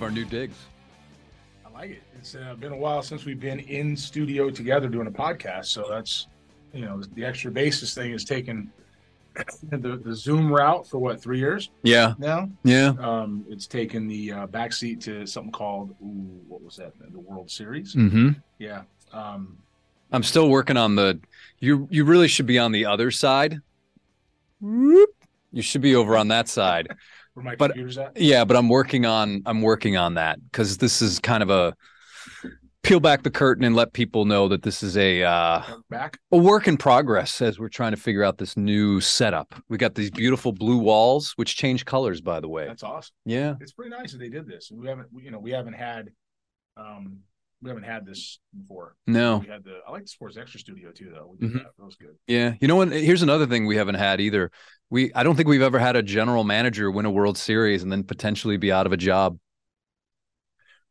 What do you think of our new digs? I like it. It's uh, been a while since we've been in studio together doing a podcast, so that's you know the extra bases thing is taken the the Zoom route for what three years Yeah, now. yeah. Um, it's taken the uh, backseat to something called ooh, what was that? The World Series. Mm-hmm. Yeah. Um, I'm still working on the. You you really should be on the other side. Whoop. You should be over on that side. Where my But- computer's at. Yeah, but I'm working on I'm working on that because this is kind of a peel back the curtain and let people know that this is a uh, Back. a work in progress as we're trying to figure out this new setup. We got these beautiful blue walls, which change colors, by the way. That's awesome. Yeah, It's pretty nice that they did this. We haven't, we- you know, we haven't had, um, we haven't had this before. no, We had the. I like the Sports Extra Studio too, though. We did Mhm. that. That was good. yeah. You know what? Here's another thing we haven't had either. We I don't think we've ever had a general manager win a World Series and then potentially be out of a job,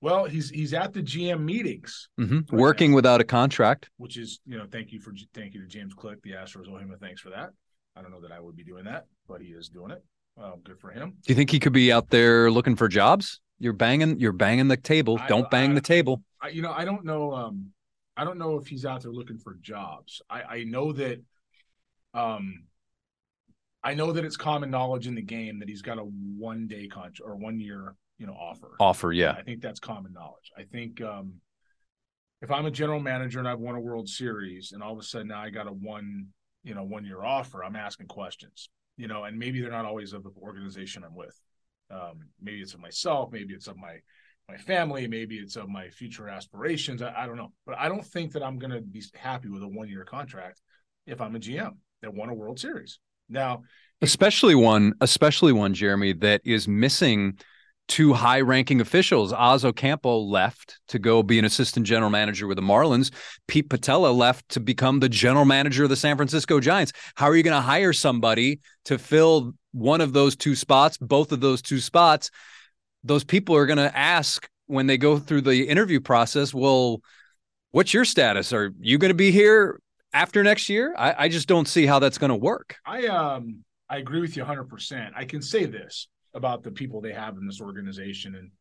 Well, he's he's at the GM meetings, hmm Right working now. without a contract. which is you know thank you for thank you to James Click, the Astros owe him a thanks for that. I don't know that I would be doing that, but he is doing it. Um, good for him. Do you think he could be out there looking for jobs? You're banging, you're banging the table. I- Don't bang I- the table. I, you know, I don't know. Um, I don't know if he's out there looking for jobs. I, I know that. Um, I know that it's common knowledge in the game that he's got a one day contract or one year, you know, offer. Offer, yeah. I think that's common knowledge. I think um, if I'm a general manager and I've won a World Series and all of a sudden now I got a one, you know, one year offer, I'm asking questions, you know, and maybe they're not always of the organization I'm with. Um, maybe it's of myself, maybe it's of my my family, maybe it's of my future aspirations. I, I don't know, but I don't think that I'm going to be happy with a one year contract if I'm a GM that won a World Series. Now, especially one especially one jeremy that is missing two high ranking officials. Oz ocampo left to go be an assistant general manager with the marlins. Pete Putila left to become the general manager of the san francisco giants. How are you going to hire somebody to fill one of those two spots both of those two spots? Those people are going to ask when they go through the interview process well what's your status? Are you going to be here after next year? I, I just don't see how that's going to work. I um I agree with you 100%. I can say this about the people they have in this organization and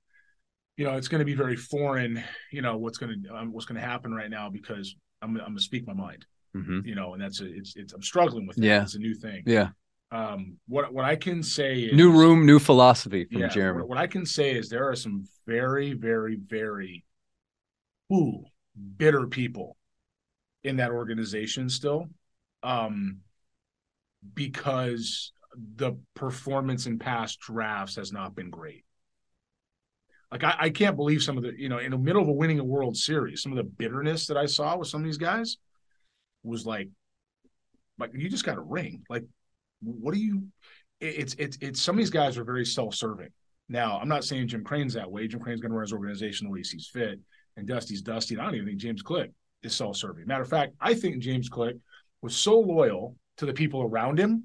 you know, it's going to be very foreign, you know, what's going to um, what's going to happen right now because I'm I'm going to speak my mind, hmm you know, and that's a it's it's I'm struggling with it. Yeah. It's a new thing. yeah Um what what I can say is New room, new philosophy from yeah, Jeremy. What, what I can say is there are some very very very ooh bitter people in that organization still. Um because the performance in past drafts has not been great. Like I, I can't believe some of the, you know, in the middle of a winning a World Series, some of the bitterness that I saw with some of these guys was like, like you just got a ring. Like, what do you? it- It's it's it's some of these guys are very self-serving. Now, I'm not saying Jim Crane's that way. Jim Crane's going to run his organization the way he sees fit, and Dusty's Dusty. And I don't even think James Click is self-serving. Matter of fact, I think James Click was so loyal to the people around him,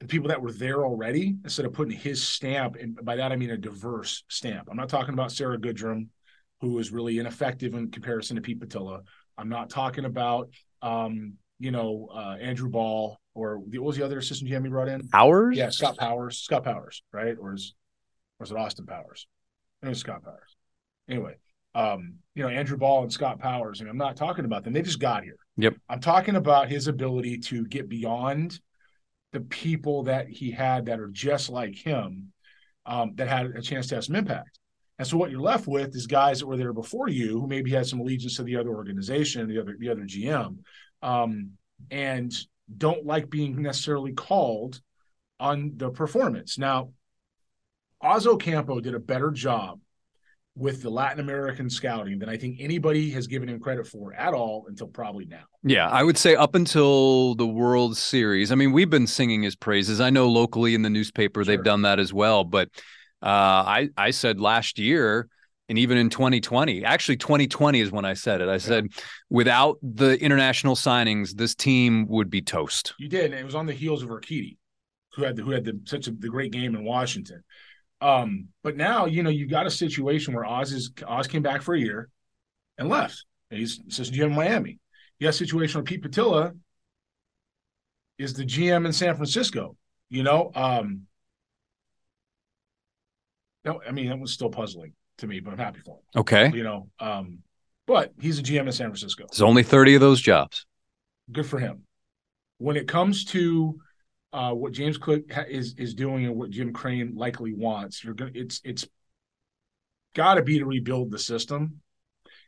the people that were there already, instead of putting his stamp, and by that I mean a diverse stamp. I'm not talking about Sarah Goodrum, who was really ineffective in comparison to Pete Putila. I'm not talking about, um, you know, uh, Andrew Ball or the, what was the other assistant GM he brought in? powers Yeah, Scott Powers. Scott Powers, right? Or is or is it Austin Powers? It was Scott Powers. Anyway, um, you know, Andrew Ball and Scott Powers. I mean, I'm not talking about them. They just got here. Yep. I'm talking about his ability to get beyond the people that he had that are just like him, um, that had a chance to have some impact. And so what you're left with is guys that were there before you who maybe had some allegiance to the other organization, the other the other GM, um, and don't like being necessarily called on the performance. Now, Oz Ocampo did a better job with the Latin American scouting than I think anybody has given him credit for at all until probably now. Yeah, I would say up until the World Series. I mean, we've been singing his praises. I know locally in the newspaper Sure. they've done that as well. But uh, I I said last year, and even in 2020, actually 2020 is when I said it. I said without the international signings, this team would be toast. You did, and it was on the heels of Urquidy, who had the, who had the, such a the great game in Washington. Um, but now you know you got a situation where Oz is Oz came back for a year and left. And he's assistant GM in Miami. You got a situation where Pete Putila is the GM in San Francisco. You know, um, No, I mean that was still puzzling to me, but I'm happy for him. Okay. You know, um, but he's a GM in San Francisco. There's only 30 of those jobs. Good for him. When it comes to uh, what James Click is is doing and what Jim Crane likely wants, you're gonna it's it's got to be to rebuild the system.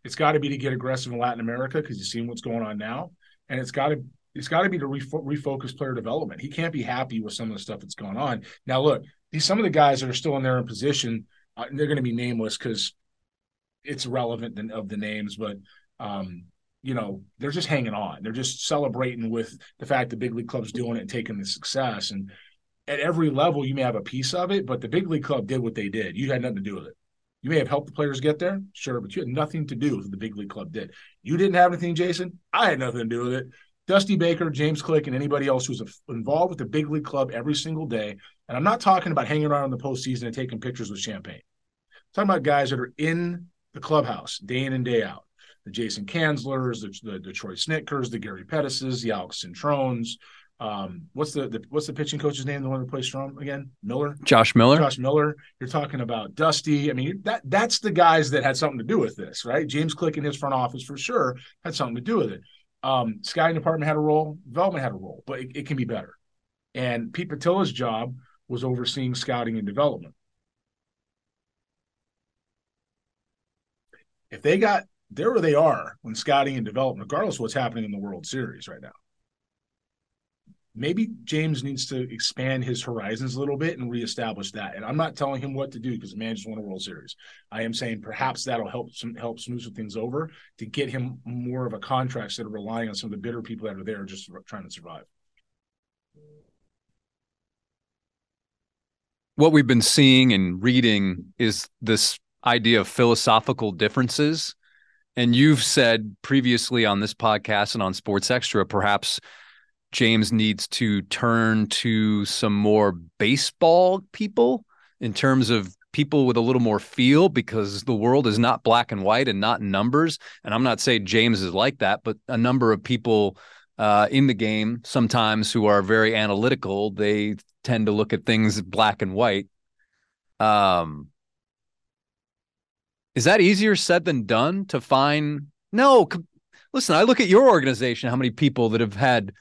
It's got to be to get aggressive in Latin America because you've seen what's going on now, and it's got to it's got to be to refo- refocus player development. He can't be happy with some of the stuff that's going on. Now, look, these some of the guys that are still in their in position, uh, they're going to be nameless because it's irrelevant of the names, but um, you know they're just hanging on. They're just celebrating with the fact the big league club's doing it and taking the success. And at every level, you may have a piece of it, but the big league club did what they did. You had nothing to do with it. You may have helped the players get there, sure, but you had nothing to do with what the big league club did. You didn't have anything, Jason. I had nothing to do with it. Dusty Baker, James Click, and anybody else who's involved with the big league club every single day. And I'm not talking about hanging around in the postseason and taking pictures with champagne. I'm talking about guys that are in the clubhouse day in and day out. The Jason Kanslers, the, the, Troy Snitkers, the Gary Pettises, the Alex Cintrones. Um, what's the, the what's the pitching coach's name? The one who plays strong again? Miller. Josh Miller. Josh Miller. You're talking about Dusty. I mean, that that's the guys that had something to do with this, right? James Click in his front office for sure had something to do with it. Um, scouting department had a role, development had a role, but it, it can be better. And Pete Putila's job was overseeing scouting and development. If they got there where they are when scouting and development, regardless of what's happening in the World Series right now, maybe James needs to expand his horizons a little bit and reestablish that. And I'm not telling him what to do because the man just won a World Series. I am saying perhaps that'll help some help smooth some things over to get him more of a contract instead of relying on some of the bitter people that are there just trying to survive. What we've been seeing and reading is this idea of philosophical differences. And you've said previously on this podcast and on Sports Extra, perhaps James needs to turn to some more baseball people in terms of people with a little more feel because the world is not black and white and not numbers. And I'm not saying James is like that, but a number of people uh, in the game sometimes who are very analytical, they tend to look at things black and white. Um, is that easier said than done to find? No. Listen, I look at your organization, how many people that have had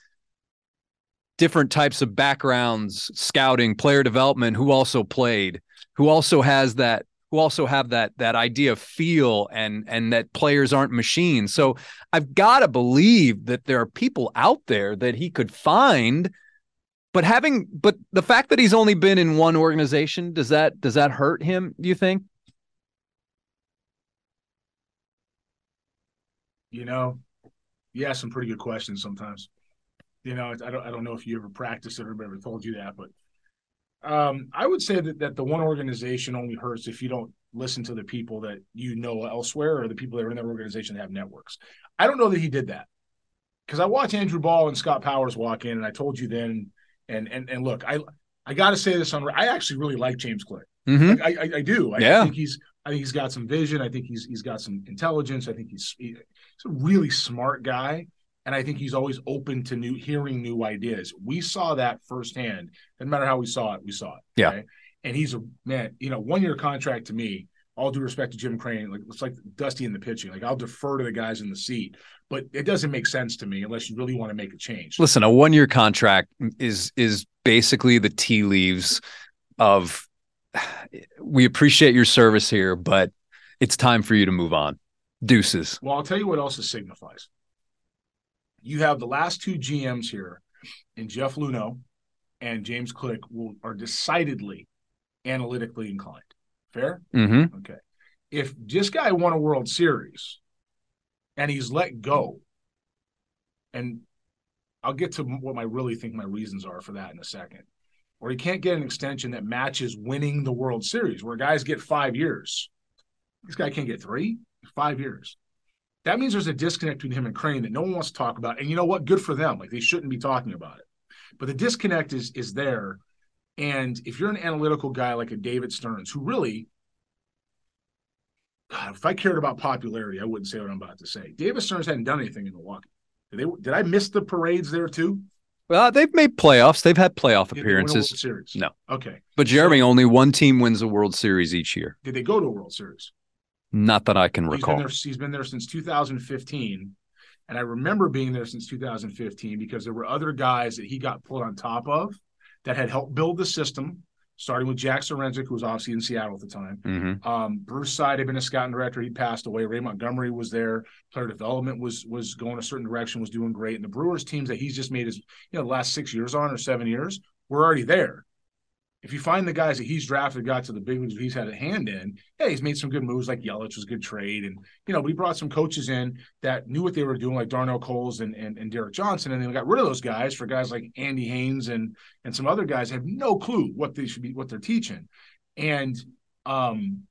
different types of backgrounds, scouting, player development, who also played, who also has that who also have that that idea of feel and and that players aren't machines. So I've got to believe that there are people out there that he could find but having but the fact that he's only been in one organization does that does that hurt him do you think you know you ask some pretty good questions sometimes you know, I don't I don't know if you ever practiced it or ever told you that, but um, I would say that that the one organization only hurts if you don't listen to the people that you know elsewhere or the people that are in that organization that have networks. I don't know that he did that because I watched Andrew Ball and Scott Powers walk in, and I told you then. And and and look, I I got to say this on. I actually really like James Click. Mm-hmm. Like, I, I, I do. I, yeah. I think he's I think he's got some vision. I think he's he's got some intelligence. I think he's he's a really smart guy and I think he's always open to new hearing new ideas. We saw that firsthand. No matter how we saw it, we saw it. Yeah. Okay? And he's a man, you know, one year contract to me, all due respect to Jim Crane, like it's like Dusty in the pitching. Like I'll defer to the guys in the seat, but it doesn't make sense to me unless you really want to make a change. Listen, a one year contract is is basically the tea leaves of we appreciate your service here, but it's time for you to move on. Deuces. Well, I'll tell you what else it signifies you have the last two GMs here in Jeff Luhnow and James Click will, are decidedly analytically inclined. Fair? Mm-hmm. Okay. If this guy won a World Series and he's let go, and I'll get to what I really think my reasons are for that in a second, or he can't get an extension that matches winning the World Series, where guys get five years. This guy can't get three, five years that means there's a disconnect between him and Crane that no one wants to talk about. And you know what? Good for them. Like they shouldn't be talking about it. But the disconnect is is there. And if you're an analytical guy like a David Stearns, who really, God, if I cared about popularity, I wouldn't say what I'm about to say. David Stearns hadn't done anything in Milwaukee. Did, they, did I miss the parades there too? Well, they've made playoffs. They've had playoff Did they win a World appearances. No. Okay. But Jeremy, only one team wins a World Series each year. Did they go to a World Series? Not that I can He's been recall. there. He's been there since 2015, and I remember being there since 2015 because there were other guys that he got pulled on top of that had helped build the system. Starting with Jack Zduriencik, who was obviously in Seattle at the time. hmm Um, Bruce Seid had been a scouting director. He passed away. Ray Montgomery was there. Player development was was going a certain direction, was doing great. And the Brewers teams that he's just made his, you know, the last six years on or seven years, were already there. If you find the guys that he's drafted, got to the big leagues, he's had a hand in. Yeah, he's made some good moves, like Yelich was a good trade, and you know, but he brought some coaches in that knew what they were doing, like Darnell Coles and and, and Derek Johnson, and then got rid of those guys for guys like Andy Haines and and some other guys have no clue what they should be, what they're teaching, and um,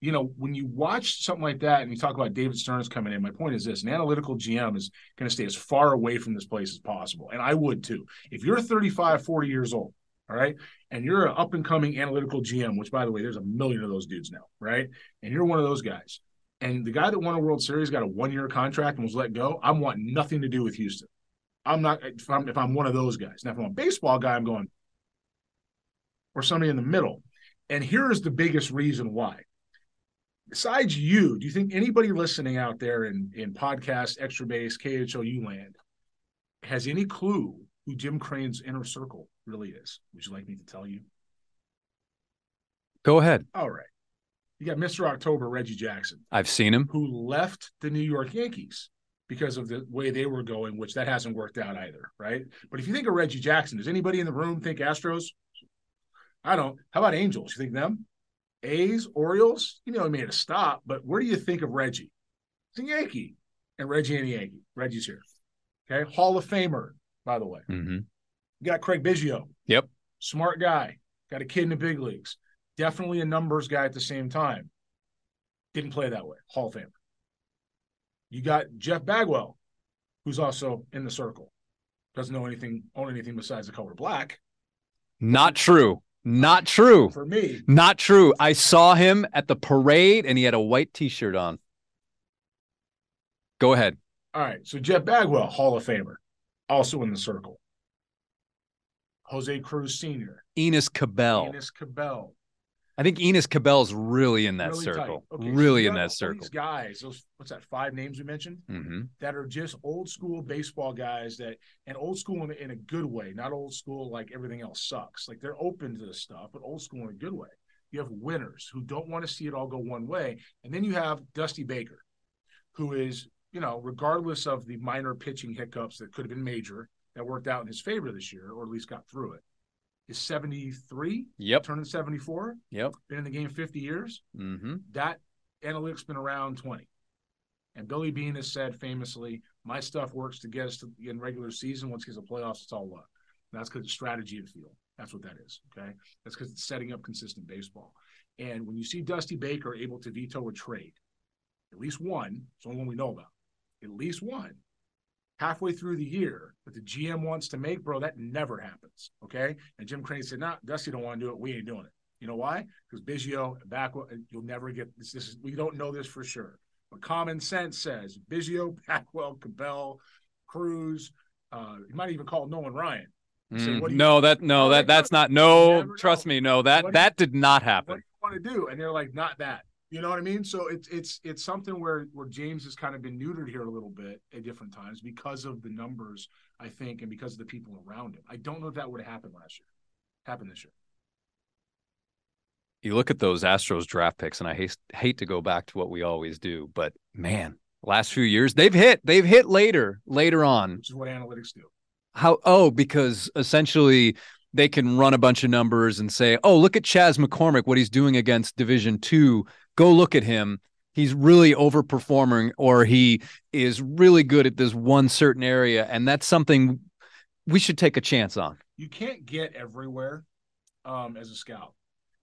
you know, when you watch something like that and you talk about David Stearns coming in, my point is this an analytical GM is going to stay as far away from this place as possible. And I would too. If you're 35, 40 years old, all right, and you're an up and coming analytical GM, which by the way, there's a million of those dudes now, right? And you're one of those guys. And the guy that won a World Series got a one year contract and was let go. I'm wanting nothing to do with Houston. I'm not, if I'm, if I'm one of those guys. Now, if I'm a baseball guy, I'm going, or somebody in the middle. And here is the biggest reason why besides you, do you think anybody listening out there in in podcast, extra base, KHOU land has any clue who Jim Crane's inner circle really is? Would you like me to tell you? Go ahead. All right. You got Mr. October, Reggie Jackson, I've seen him. who left the New York Yankees because of the way they were going, which that hasn't worked out either, right? But if you think of Reggie Jackson, does anybody in the room think Astros? I don't. How about Angels? You think them? A's, Orioles? You know, he made a stop, but where do you think of Reggie? He's a Yankee. And Reggie and a Yankee. Reggie's here. Okay. Hall of Famer, by the way. hmm You got Craig Biggio. Yep. Smart guy. Got a kid in the big leagues. Definitely a numbers guy at the same time. Didn't play that way. Hall of Famer. You got Jeff Bagwell, who's also in the circle. Doesn't know anything, own anything besides the color black. Not true. Not true. For me, Not true. I saw him at the parade and he had a white t-shirt on. Go ahead. all right. So Jeff Bagwell, Hall of Famer, also in the circle. Jose Cruz Sr., Enos Cabell. Enos Cabell, I think Enos Cabell's really in that really circle. Okay, really you in that circle. These guys, those what's that? Five names we mentioned. hmm that are just old school baseball guys that and old school in, in a good way, not old school like everything else sucks. Like they're open to this stuff, but old school in a good way. You have winners who don't want to see it all go one way, and then you have Dusty Baker, who is you know regardless of the minor pitching hiccups that could have been major that worked out in his favor this year, or at least got through it. Is seventy three, Yep. turning seventy four, Yep. been in the game fifty years. Hmm that analytics been around 20 and Billy Beane has said famously my stuff works to get us to in regular season. Once it gets to playoffs it's all luck. That's because it's strategy and feel that's what that is okay? That's because it's setting up consistent baseball. And when you see dusty baker able to veto a trade at least one it's the only one we know about at least one halfway through the year that the gm wants to make bro that never happens okay and jim crane said nah dusty don't want to do it we ain't doing it you know why? Because Biggio Bagwell, you'll never get this. This is we don't know this for sure, but common sense says Biggio, Bagwell, Cabell, Cruz. Uh, you might even call Nolan Ryan. Say, Mm, what do you- no, that no, that that's not. No, trust know. me, no, that What that did not What do happen. you want to do? And they're like, not that. You know what I mean? So it's it's it's something where where James has kind of been neutered here a little bit at different times because of the numbers, I think, and because of the people around him. I don't know if that would have happened last year. Happened this year. You look at those Astros draft picks, and I hate hate to go back to what we always do, but man, last few years they've hit. They've hit later, later on. Which is what analytics do. How? Oh, because essentially they can run a bunch of numbers and say, "Oh, look at Chas McCormick, what he's doing against Division Two. Go look at him. He's really overperforming, or he is really good at this one certain area, and that's something we should take a chance on." you can't get everywhere um, as a scout.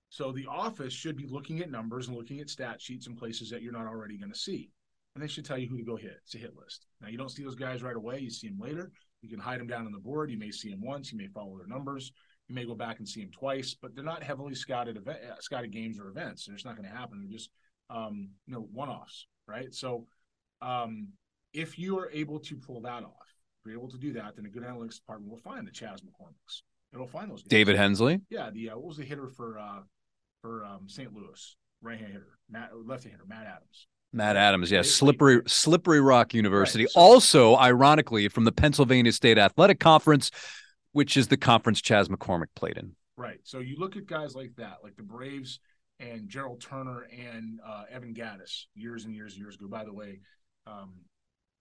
So the office should be looking at numbers and looking at stat sheets and places that you're not already going to see. And they should tell you who to go hit. It's a hit list. Now you don't see those guys right away. You see them later. You can hide them down on the board. You may see them once. You may follow their numbers. You may go back and see them twice, but they're not heavily scouted event, uh, scouted games or events. They're just not going to happen. They're just um, you know one offs, right? So um, if you are able to pull that off, you're able to do that, then a good analytics department will find the Chas McCormicks. It'll find those. Guys. David Hensley. Yeah, the uh, what was the hitter for uh for um, St. Louis? Right hand hitter, Matt left hand hitter, Matt Adams. Matt Adams, yes, slippery Slippery Rock University. Right, so- also, ironically, from the Pennsylvania State Athletic Conference, which is the conference Chas McCormick played in. Right. So you look at guys like that, like the Braves and Gerald Turner and uh, Evan Gattis, years and years and years ago. By the way, um,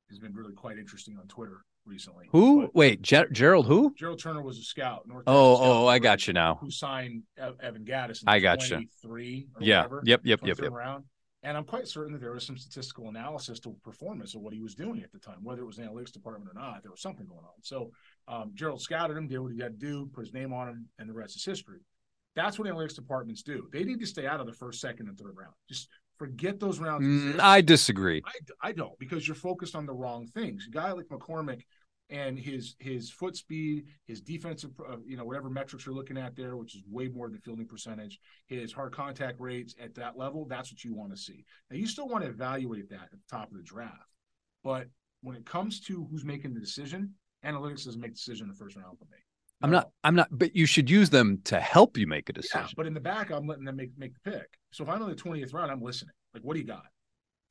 has been really quite interesting on Twitter recently. Who? But Wait, Ger- Gerald? Who? Gerald Turner was a scout. North Oh, scout oh, I got you now. Who signed Evan Gattis? In I gotcha. Three. Yeah. Whatever, Yep. Yep. Yep. 23rd Yep. Round. And I'm quite certain that there was some statistical analysis to performance of what he was doing at the time, whether it was an analytics department or not. There was something going on. So um, Gerald scouted him, did what he had to do, put his name on him, and the rest is history. That's what analytics departments do. They need to stay out of the first, second, and third round. Just forget those rounds. Mm. I disagree. I, I don't because you're focused on the wrong things. A guy like McCormick and his his foot speed, his defensive, uh, you know, whatever metrics you're looking at there, which is way more than fielding percentage, his hard contact rates at that level, that's what you want to see. Now you still want to evaluate that at the top of the draft, but when it comes to who's making the decision, analytics doesn't make the decision in the first round for me. I'm not. I'm not. But you should use them to help you make a Yeah, decision. but in the back, I'm letting them make make the pick. So if I'm in the 20th round, I'm listening. Like, what do you got?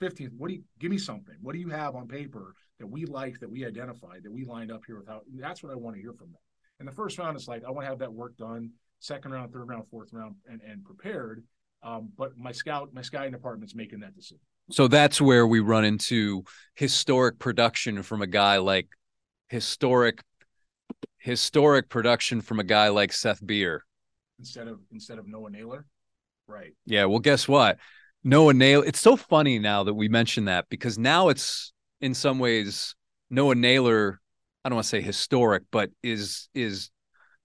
15th, what do you give me something? What do you have on paper that we like, that we identified, that we lined up here without? That's what I want to hear from them. In the first round, it's like I want to have that work done. Second round, third round, fourth round, and and prepared. Um, but my scout, my scouting department's making that decision. So that's where we run into historic production from a guy like historic historic production from a guy like Seth Beer. instead of instead of Noah Naylor. Right. Yeah, well guess what? Noah Naylor it's so funny now that we mention that because now it's in some ways Noah Naylor I don't want to say historic but is is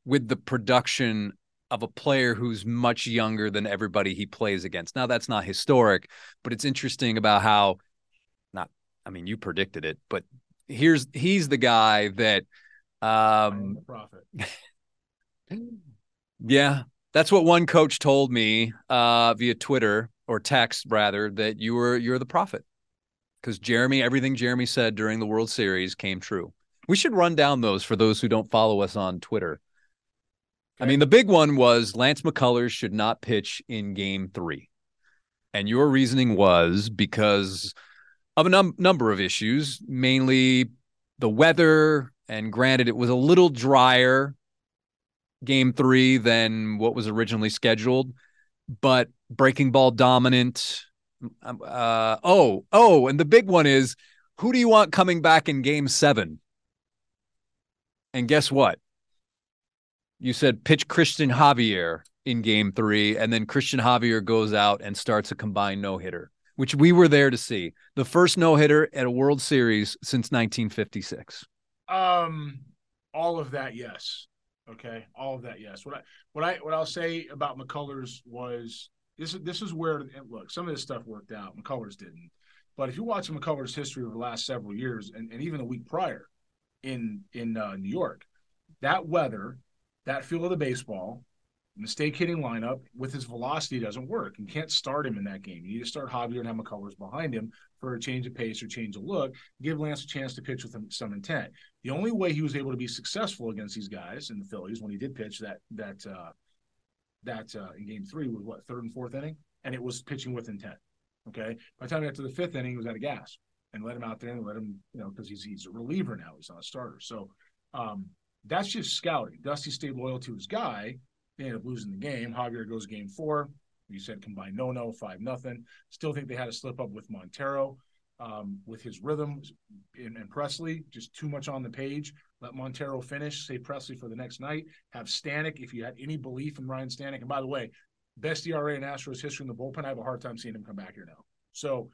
with the production of a player who's much younger than everybody he plays against. Now that's not historic, but it's interesting about how not I mean you predicted it, but here's he's the guy that um prophet. yeah, that's what one coach told me uh, via Twitter or text rather that you were you're the prophet because Jeremy everything Jeremy said during the World Series came true. We should run down those for those who don't follow us on Twitter. I mean, the big one was Lance McCullers should not pitch in Game Three, and your reasoning was because of a num- number of issues, mainly the weather. And granted, it was a little drier game three than what was originally scheduled, but breaking ball dominant. Um, Uh, oh, oh, and the big one is who do you want coming back in game seven? And guess what? You said pitch Christian Javier in game three, and then Christian Javier goes out and starts a combined no hitter, which we were there to see. The first no hitter at a World Series since 1956. Um, all of that, yes. Okay, all of that, yes. What I what I what I'll say about McCullers was this is this is where look some of this stuff worked out. McCullers didn't, but if you watch McCullers' history over the last several years and, and even a week prior in in uh, New York, that weather, that feel of the baseball, mistake hitting lineup with his velocity doesn't work. You can't start him in that game. You need to start Javier and have McCullers behind him for a change of pace or change of look. Give Lance a chance to pitch with some intent. The only way he was able to be successful against these guys in the Phillies when he did pitch that that uh, that uh, in Game Three was what third and fourth inning, and it was pitching with intent. Okay, by the time he got to the fifth inning, he was out of gas, and let him out there and let him, you know, because he's he's a reliever now, he's not a starter. So um, that's just scouting. Dusty stayed loyal to his guy. They ended up losing the game. Javier goes game four. You said combined no no five nothing. Still think they had a slip up with Montero um, with his rhythm and, and Pressly, just too much on the page. Let Montero finish, say Pressly for the next night. Have Stanek, if you had any belief in Ryan Stanek. And by the way, best ERA in Astros history in the bullpen. I have a hard time seeing him come back here now. So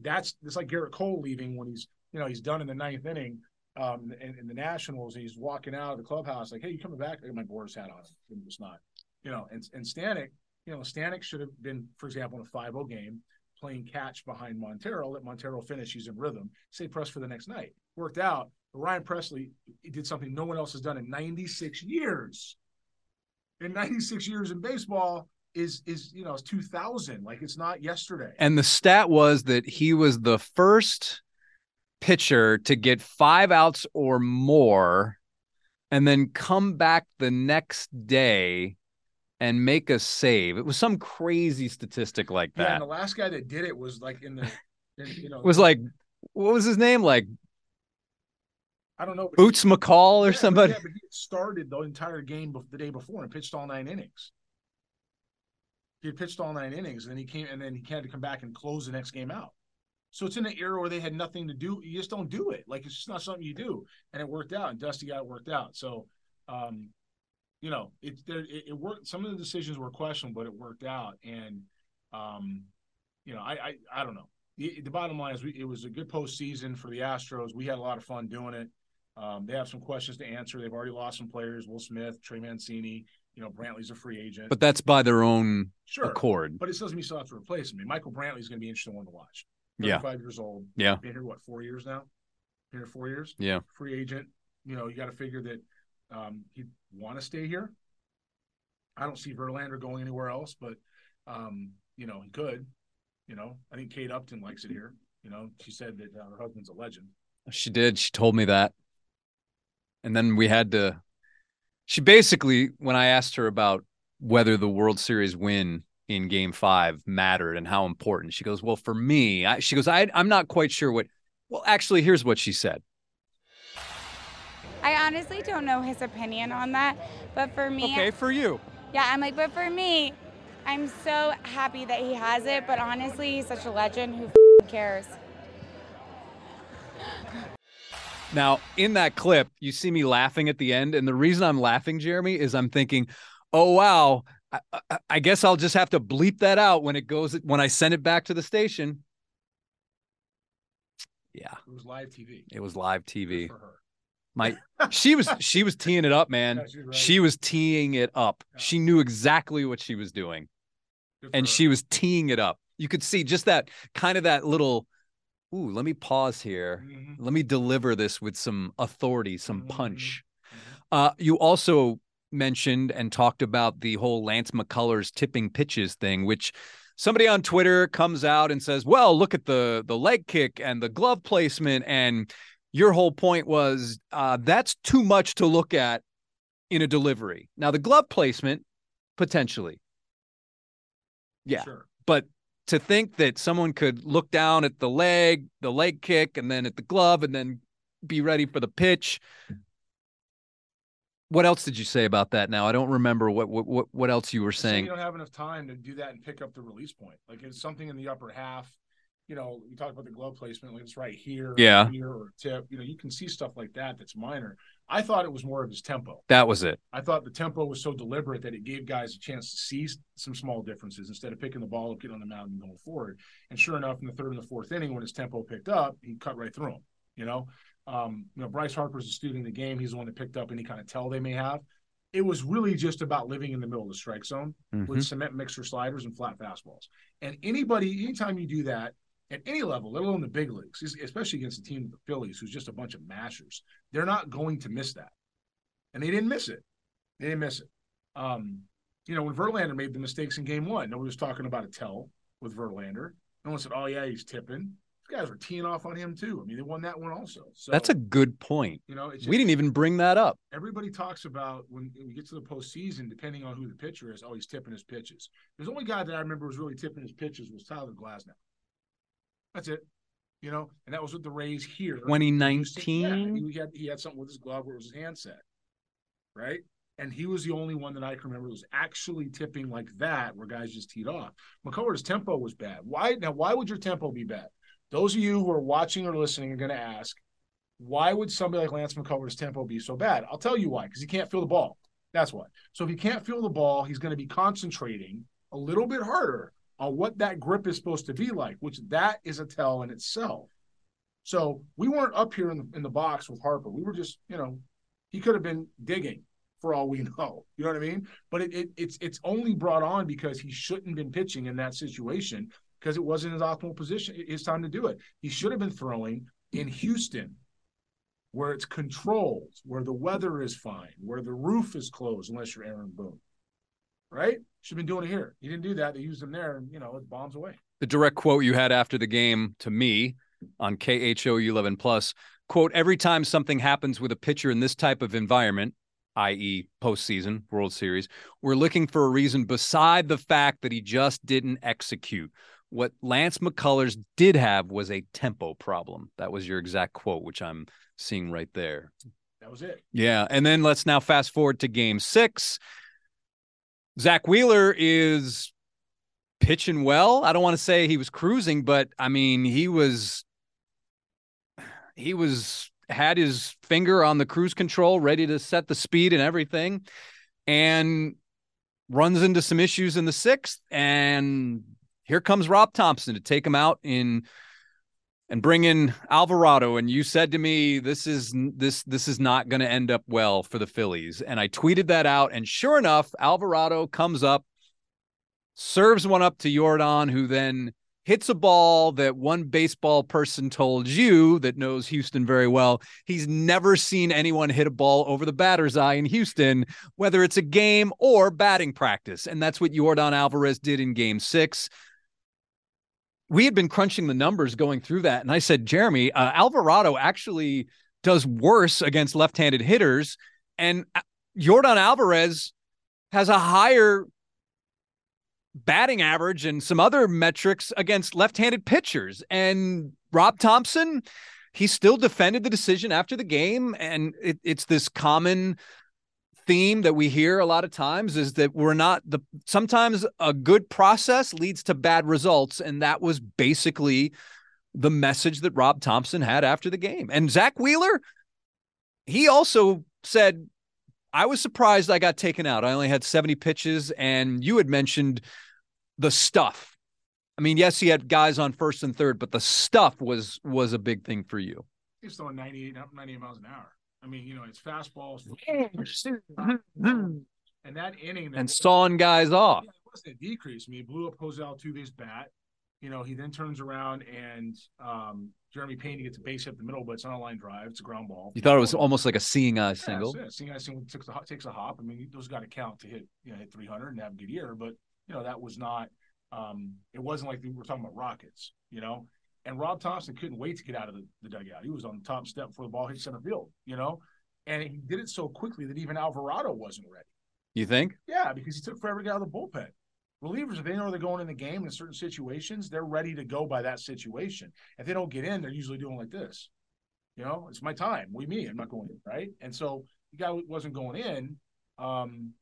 that's it's like Gerrit Cole leaving when he's you know he's done in the ninth inning um, in, in the Nationals. And he's walking out of the clubhouse like, "Hey, you coming back?" I got my Boras hat on. It was not, you know. And and Stanek, you know, Stanek should have been, for example, in a 5-0 game playing catch behind Montero. Let Montero finish. He's in rhythm. Say press for the next night. Worked out. But Ryan Pressly did something no one else has done in 96 years. In 96 years in baseball is is you know it's 2000. Like it's not yesterday. And the stat was that he was the first pitcher to get five outs or more and then come back the next day and make a save. It was some crazy statistic like that. Yeah, and the last guy that did it was like in the, in, you know, was like what was his name? Like I don't know, Boots he, McCall or yeah, somebody. Yeah, but he started the entire game the day before and pitched all nine innings. He had pitched all nine innings, and then he came, and then he had to come back and close the next game out. So it's in an era where they had nothing to do. You just don't do it. Like it's just not something you do, and it worked out. And Dusty got it worked out. So, um, you know, it, it it worked. Some of the decisions were questionable, but it worked out. And, um, you know, I I, I don't know. The, the bottom line is, we, it was a good postseason for the Astros. We had a lot of fun doing it. Um, they have some questions to answer. They've already lost some players: Will Smith, Trey Mancini. You know, Brantley's a free agent, but that's by their own sure. accord. But it doesn't mean you still have to replace him. I mean, Michael Brantley's going to be an interesting one to watch. Yeah, five years old. Yeah, been here what four years now? Been here four years. Yeah, free agent. You know, you got to figure that um, he'd want to stay here. I don't see Verlander going anywhere else, but um, you know, he could. You know, I think Kate Upton likes it here. You know, she said that uh, her husband's a legend. She did. She told me that and then we had to she basically when i asked her about whether the world series win in game five mattered and how important she goes well for me I, she goes I, i'm not quite sure what well actually here's what she said honestly don't know his opinion on that but for me okay for you yeah i'm like but for me i'm so happy that he has it but honestly he's such a legend who cares now, in that clip, you see me laughing at the end. And the reason I'm laughing, Jeremy, is I'm thinking, oh, wow, I, I, I, guess I'll just have to bleep that out when it goes, when I send it back to the station. Yeah. It was live TV. It was live TV. My, she was, she was teeing it up, man. Yeah, right. She was teeing it up. Yeah. She knew exactly what she was doing. And her. she was teeing it up. You could see just that kind of that little, ooh, let me pause here. Mm-hmm. Let me deliver this with some authority, some mm-hmm. punch. Mm-hmm. Uh, you also mentioned and talked about the whole Lance McCullers tipping pitches thing, which somebody on Twitter comes out and says, "Well, look at the the leg kick and the glove placement." And your whole point was uh, that's too much to look at in a delivery. Now, the glove placement potentially, yeah, sure. but to think that someone could look down at the leg, the leg kick, and then at the glove, and then be ready for the pitch. What else did you say about that? Now I don't remember what what what else you were saying. you don't have enough time to do that and pick up the release point. Like it's something in the upper half. You know, you talk about the glove placement, like it's right here, yeah, here or tip. You know, you can see stuff like that that's minor. I thought it was more of his tempo. That was it. I thought the tempo was so deliberate that it gave guys a chance to see some small differences instead of picking the ball up, getting on the mound, and going forward. And sure enough, in the third and the fourth inning, when his tempo picked up, he cut right through them. You know, um, you know, Bryce Harper's a student in the game. He's the one that picked up any kind of tell they may have. It was really just about living in the middle of the strike zone mm-hmm. with cement mixer sliders and flat fastballs. And anybody, anytime you do that, at any level, let alone the big leagues, especially against a team of the Phillies, who's just a bunch of mashers, they're not going to miss that and they didn't miss it. They didn't miss it. Um, you know, when Verlander made the mistakes in game one, nobody was talking about a tell with Verlander. No one said, oh, yeah, he's tipping. These guys were teeing off on him, too. I mean, they won that one also. So That's a good point. You know, just, we didn't even bring that up. Everybody talks about when we get to the postseason, depending on who the pitcher is, oh, he's tipping his pitches. There's only guy that I remember was really tipping his pitches was Tyler Glasnow. That's it. You know, and that was with the Rays here. 2019. Yeah, he had he had something with his glove where it was his handset right? And he was the only one that I can remember was actually tipping like that, where guys just teed off. McCullers' tempo was bad. Why now? Why would your tempo be bad? Those of you who are watching or listening are going to ask, why would somebody like Lance McCullers' tempo be so bad? I'll tell you why. Because he can't feel the ball. That's why. So if he can't feel the ball, he's going to be concentrating a little bit harder on what that grip is supposed to be like, which that is a tell in itself. So we weren't up here in the, in the box with Harper. We were just, you know, he could have been digging for all we know. You know what I mean? But it, it, it's it's only brought on because he shouldn't have been pitching in that situation because it wasn't his optimal position. His time to do it. He should have been throwing in Houston, where it's controlled, where the weather is fine, where the roof is closed, unless you're Aaron Boone. Right? Should have been doing it here. He didn't do that. They used him there, and you know, it bombs away. The direct quote you had after the game to me on KHOU 11 Plus. Quote, every time something happens with a pitcher in this type of environment, i.e., postseason, World Series, we're looking for a reason beside the fact that he just didn't execute. What Lance McCullers did have was a tempo problem. That was your exact quote, which I'm seeing right there. That was it. Yeah. And then let's now fast forward to game six. Zack Wheeler is pitching well. I don't want to say he was cruising, but I mean, he was he was had his finger on the cruise control, ready to set the speed and everything, and runs into some issues in the sixth. And here comes Rob Thomson to take him out in and bring in Alvarado. And you said to me, "This is this this is not going to end up well for the Phillies." And I tweeted that out, and sure enough, Alvarado comes up, serves one up to Yordan who then hits a ball that one baseball person told you that knows Houston very well. He's never seen anyone hit a ball over the batter's eye in Houston, whether it's a game or batting practice. And that's what Yordan Alvarez did in game six. We had been crunching the numbers going through that. And I said, Jeremy, uh, Alvarado actually does worse against left handed hitters. And Yordan Alvarez has a higher batting average and some other metrics against left-handed pitchers. And Rob Thomson, he still defended the decision after the game, and it, it's this common theme that we hear a lot of times is that we're not the sometimes a good process leads to bad results and that was basically the message that Rob Thomson had after the game. And Zack Wheeler, he also said I was surprised I got taken out. I only had 70 pitches and you had mentioned the stuff. I mean, yes, he had guys on first and third, but the stuff was was a big thing for you. He's throwing 98, 98 miles an hour. I mean, you know, it's fastballs. and that inning that and sawing guys off. Yeah, it wasn't a decrease. I mean, he blew up Jose Altuve's bat. You know, he then turns around and um, Jeremy Peña gets a base hit the middle, but it's not a line drive. It's a ground ball. You thought it was almost like a seeing eye yeah, single. Seeing eye single takes a, takes a hop. I mean, those got to count to hit, you know, hit 300 and have a good year. But you know, that was not, um, it wasn't like we were talking about Rockets, you know. And Rob Thomson couldn't wait to get out of the, the dugout. He was on the top step before the ball hit center field, you know. And he did it so quickly that even Alvarado wasn't ready. You think? Yeah, because he took forever to get out of the bullpen. Relievers, if they know they're going in the game in certain situations, they're ready to go by that situation. If they don't get in, they're usually doing like this. You know, it's my time. We me, I'm not going in, right? And so the guy wasn't going in. Um,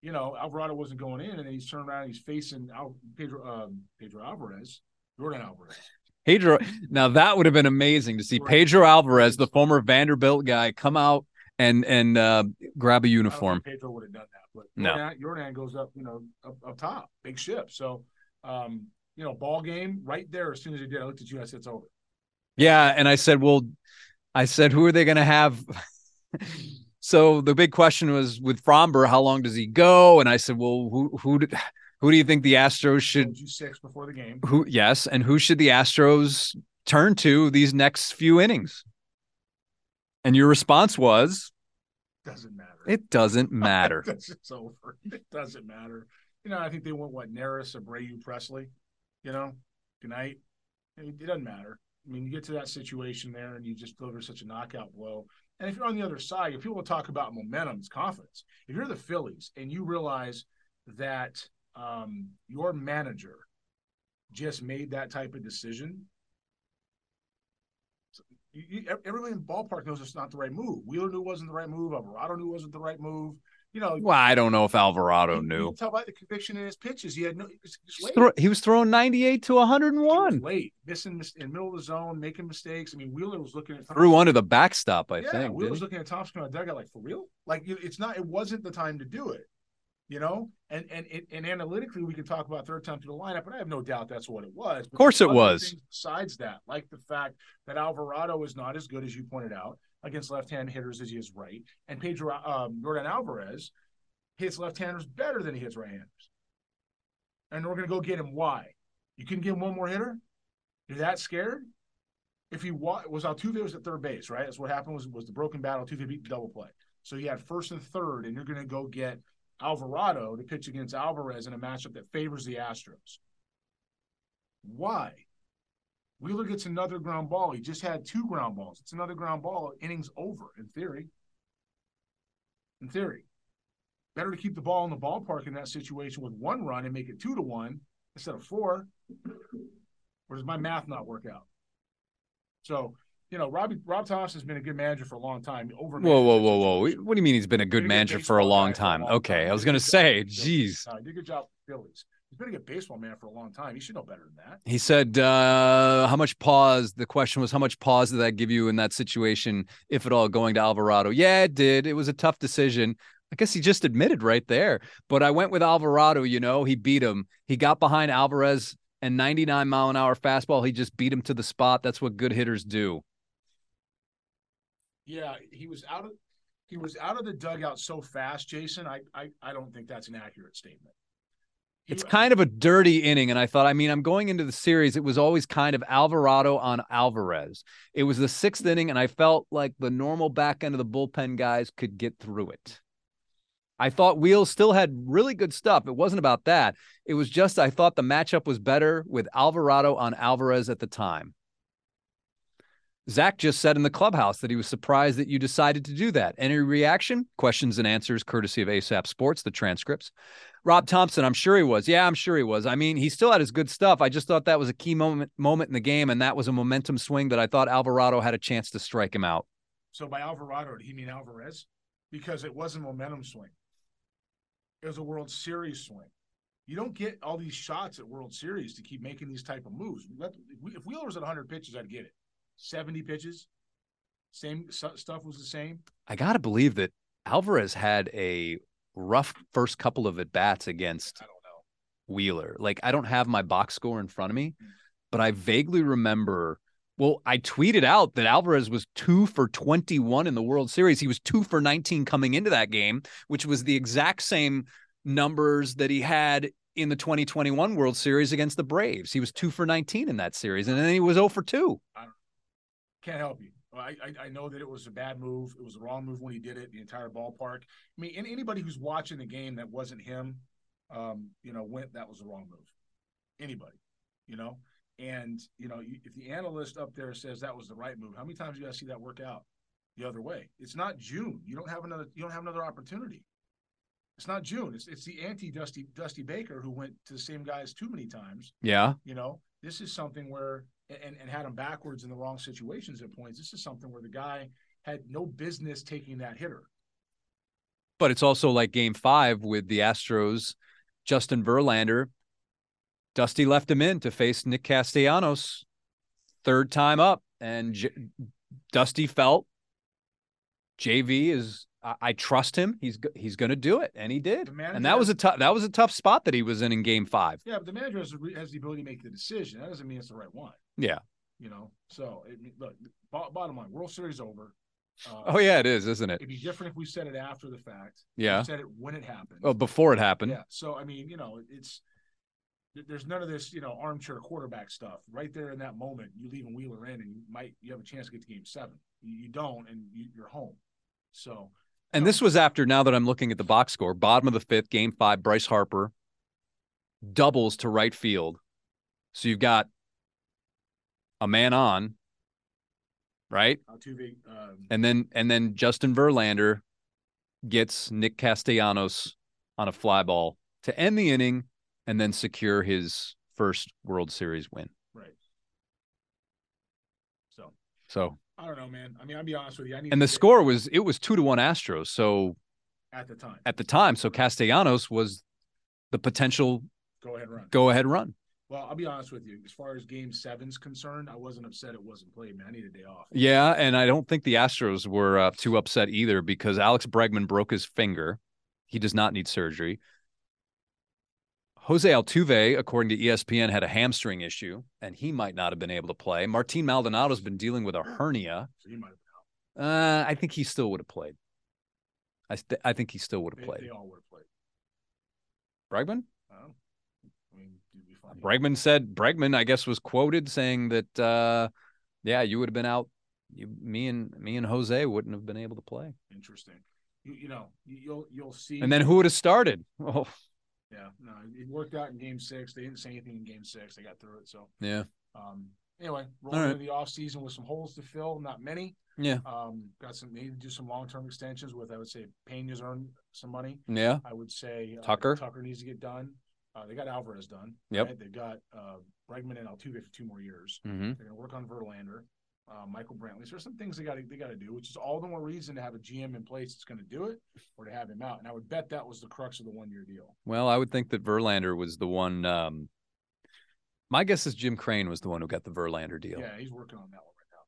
you know, Alvarado wasn't going in, and then he's turned around, he's facing Al, Pedro um, Pedro Alvarez, Yordan Alvarez. Pedro, now that would have been amazing to see Pedro Alvarez, the former Vanderbilt guy, come out and and uh, grab a uniform. Pedro would have done that, but no. Yordan, Yordan goes up, you know, up, up top, big ship. So, um, you know, ball game right there. As soon as he did, I looked at you, I said, "It's over." Yeah, and I said, "Well," I said, "Who are they going to have?" so the big question was with Framber, how long does he go? And I said, well, who who did, who do you think the Astros should six before the game? Who yes, and who should the Astros turn to these next few innings? And your response was doesn't matter. It doesn't matter. it's over. It doesn't matter. You know, I think they went what Neris, Abreu, Pressly. You know, good night. It doesn't matter. I mean, you get to that situation there, and you just deliver such a knockout blow. And if you're on the other side, if people talk about momentum, it's confidence. If you're the Phillies and you realize that um, your manager just made that type of decision, you, you, everybody in the ballpark knows it's not the right move. Wheeler knew it wasn't the right move. Alvarado knew it wasn't the right move. You know, well, I don't know if Alvarado you, knew. You tell by the conviction in his pitches, he had no. He was, he was throwing ninety-eight to one hundred and one. Late, missing in middle of the zone, making mistakes. I mean, Wheeler was looking at threw under the backstop. I yeah, think. Wheeler was looking at Thomson on the dugout like for real. Like it's not. It wasn't the time to do it. You know, and and and analytically, we can talk about third time to the lineup, but I have no doubt that's what it was. Of course, it was. Besides that, like the fact that Alvarado is not as good as you pointed out against left-hand hitters as he is right, and Pedro um, Yordan Alvarez hits left-handers better than he hits right-handers. And we're going to go get him. Why? You can get him one more hitter. You're that scared? If he wa- was Altuve was at third base, right? That's what happened. Was was the broken battle? Altuve beat the double play. So you had first and third, and you're going to go get Alvarado to pitch against Alvarez in a matchup that favors the Astros. Why? Wheeler gets another ground ball. He just had two ground balls. It's another ground ball. Innings over in theory. In theory, better to keep the ball in the ballpark in that situation with one run and make it two to one instead of four. Or does my math not work out? So you know, Robbie Rob Thomson's been a good manager for a long time. Over whoa, whoa, whoa, whoa! What do you mean he's been a good manager for a long time? Okay, I was going to say, geez, no, he did a good job with Phillies. He's been a good baseball man for a long time. He should know better than that. He said, uh, "How much pause?" The question was, "How much pause did that give you in that situation, if at all, going to Alvarado?" Yeah, it did. It was a tough decision. I guess he just admitted right there. But I went with Alvarado. You know, he beat him. He got behind Alvarez and 99 mile an hour fastball. He just beat him to the spot. That's what good hitters do. Yeah, he was out of he was out of the dugout so fast, Jason. I I, I don't think that's an accurate statement. It's kind of a dirty inning. And I thought, I mean, I'm going into the series. It was always kind of Alvarado on Alvarez. It was the sixth inning, and I felt like the normal back end of the bullpen guys could get through it. I thought Wheels still had really good stuff. It wasn't about that. It was just I thought the matchup was better with Alvarado on Alvarez at the time. Zack just said in the clubhouse that he was surprised that you decided to do that. Any reaction? Questions and answers, courtesy of ASAP Sports, the transcripts. Rob Thomson, I'm sure he was. Yeah, I'm sure he was. I mean, he still had his good stuff. I just thought that was a key moment moment in the game, and that was a momentum swing that I thought Alvarado had a chance to strike him out. So by Alvarado, did he mean Alvarez? Because it wasn't a momentum swing. It was a World Series swing. You don't get all these shots at World Series to keep making these type of moves. If Wheeler was at 100 pitches, I'd get it. 70 pitches, same stuff was the same. I got to believe that Alvarez had a rough first couple of at bats against Wheeler. Like I don't have my box score in front of me, mm. but I vaguely remember. Well, I tweeted out that Alvarez was two for 21 in the World Series. He was two for 19 coming into that game, which was the exact same numbers that he had in the 2021 World Series against the Braves. He was two for 19 in that series, and then he was 0 for 2. Can't help you. I, I, I know that it was a bad move. It was the wrong move when he did it. The entire ballpark. I mean, anybody who's watching the game that wasn't him, um, you know, went that was the wrong move. Anybody, you know, and you know, if the analyst up there says that was the right move, how many times do you to see that work out the other way? It's not June. You don't have another. You don't have another opportunity. It's not June. It's it's the anti Dusty Dusty Baker who went to the same guys too many times. Yeah. You know, this is something where and, and had him backwards in the wrong situations at points. This is something where the guy had no business taking that hitter. But it's also like game five with the Astros, Justin Verlander. Dusty left him in to face Nick Castellanos third time up. And J- Dusty felt JV is I, trust him. He's he's going to do it, and he did. And that was a tough that was a tough spot that he was in in Game Five. Yeah, but the manager has, has the ability to make the decision. That doesn't mean it's the right one. Yeah. You know, so it, look, bottom line, World Series over. Uh, oh yeah, it is, isn't it? It'd be different if we said it after the fact. Yeah. We said it when it happened. Oh, before it happened. Yeah. So I mean, you know, it's there's none of this, you know, armchair quarterback stuff. Right there in that moment, you leave a Wheeler in, and you might you have a chance to get to Game Seven. You, don't, and you, you're home. So and this was after, now that I'm looking at the box score, bottom of the fifth, game five, Bryce Harper doubles to right field. So you've got a man on, right? Um... And then and then Justin Verlander gets Nick Castellanos on a fly ball to end the inning and then secure his first World Series win. Right. So. So I don't know, man. I mean, I'll be honest with you. and the score was it was two to one Astros. So at the time, at the time, so Castellanos was the potential go ahead run. Go ahead run. Well, I'll be honest with you. As far as Game Seven's concerned, I wasn't upset it wasn't played. Man, I need a day off. Yeah, and I don't think the Astros were uh, too upset either because Alex Bregman broke his finger. He does not need surgery. Jose Altuve, according to ESPN, had a hamstring issue, and he might not have been able to play. Martin Maldonado's been dealing with a hernia. So he might have been out. Uh, I think he still would have played. I st- I think he still would have played. They all would have played. Bregman. Oh. I mean, Bregman said Bregman, I guess, was quoted saying that, uh, yeah, you would have been out. You, me and me and Jose wouldn't have been able to play. Interesting. You, you know, you'll you'll see. And then who would have started? Oh. Yeah, no, it worked out in Game Six. They didn't say anything in Game Six. They got through it. So yeah. Um, anyway, rolling right. into the off season with some holes to fill, not many. Yeah. Um, got some need to do some long term extensions with. I would say Peña's earned some money. Yeah. I would say uh, Tucker? Tucker needs to get done. Uh, they got Alvarez done. Yep. right? They've got uh, Bregman and Altuve for two more years. Mm-hmm. They're going to work on Verlander, uh, Michael Brantley. So there's some things they got they got to do, which is all the more reason to have a GM in place that's going to do it, or to have him out. And I would bet that was the crux of the one year deal. Well, I would think that Verlander was the one. Um, my guess is Jim Crane was the one who got the Verlander deal. Yeah, he's working on that one right now.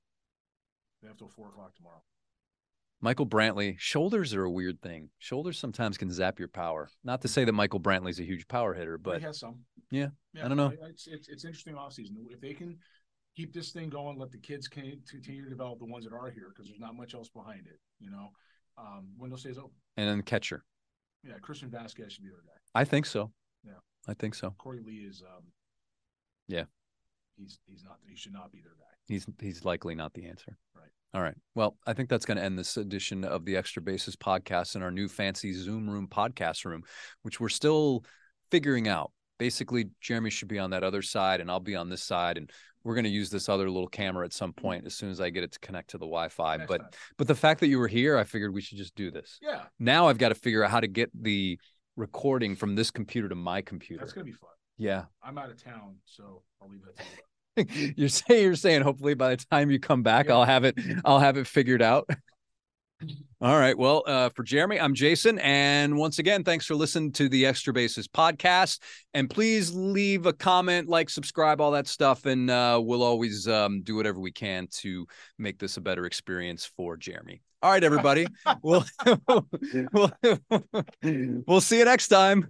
They have till four o'clock tomorrow. Michael Brantley, shoulders are a weird thing. Shoulders sometimes can zap your power. Not to say that Michael Brantley's a huge power hitter, but he has some. Yeah, I don't know. It's it's, it's interesting off season if they can keep this thing going, let the kids continue to develop the ones that are here because there's not much else behind it. You know, um, window stays open. and then the catcher. Yeah, Christian Vázquez should be their guy. I think so. Yeah. I think so. Korey Lee is. Um, Yeah. He's he's not. He should not be their guy. He's he's likely not the answer. Right. All right. Well, I think that's going to end this edition of the Extra Bases podcast in our new fancy Zoom room podcast room, which we're still figuring out. Basically, Jeremy should be on that other side, and I'll be on this side, and we're going to use this other little camera at some point as soon as I get it to connect to the Wi-Fi. Next but time. but the fact that you were here, I figured we should just do this. yeah, Now I've got to figure out how to get the recording from this computer to my computer. that's gonna be fun. Yeah. I'm out of town, so I'll leave that you. you're saying you're saying hopefully by the time you come back Yeah. I'll have it I'll have it figured out. All right. Well, uh, for Jeremy, I'm Jason. And once again, thanks for listening to the Extra Bases podcast. And please leave a comment, like, subscribe, all that stuff. And uh, we'll always um, do whatever we can to make this a better experience for Jeremy. All right, everybody. we'll, we'll, we'll see you next time.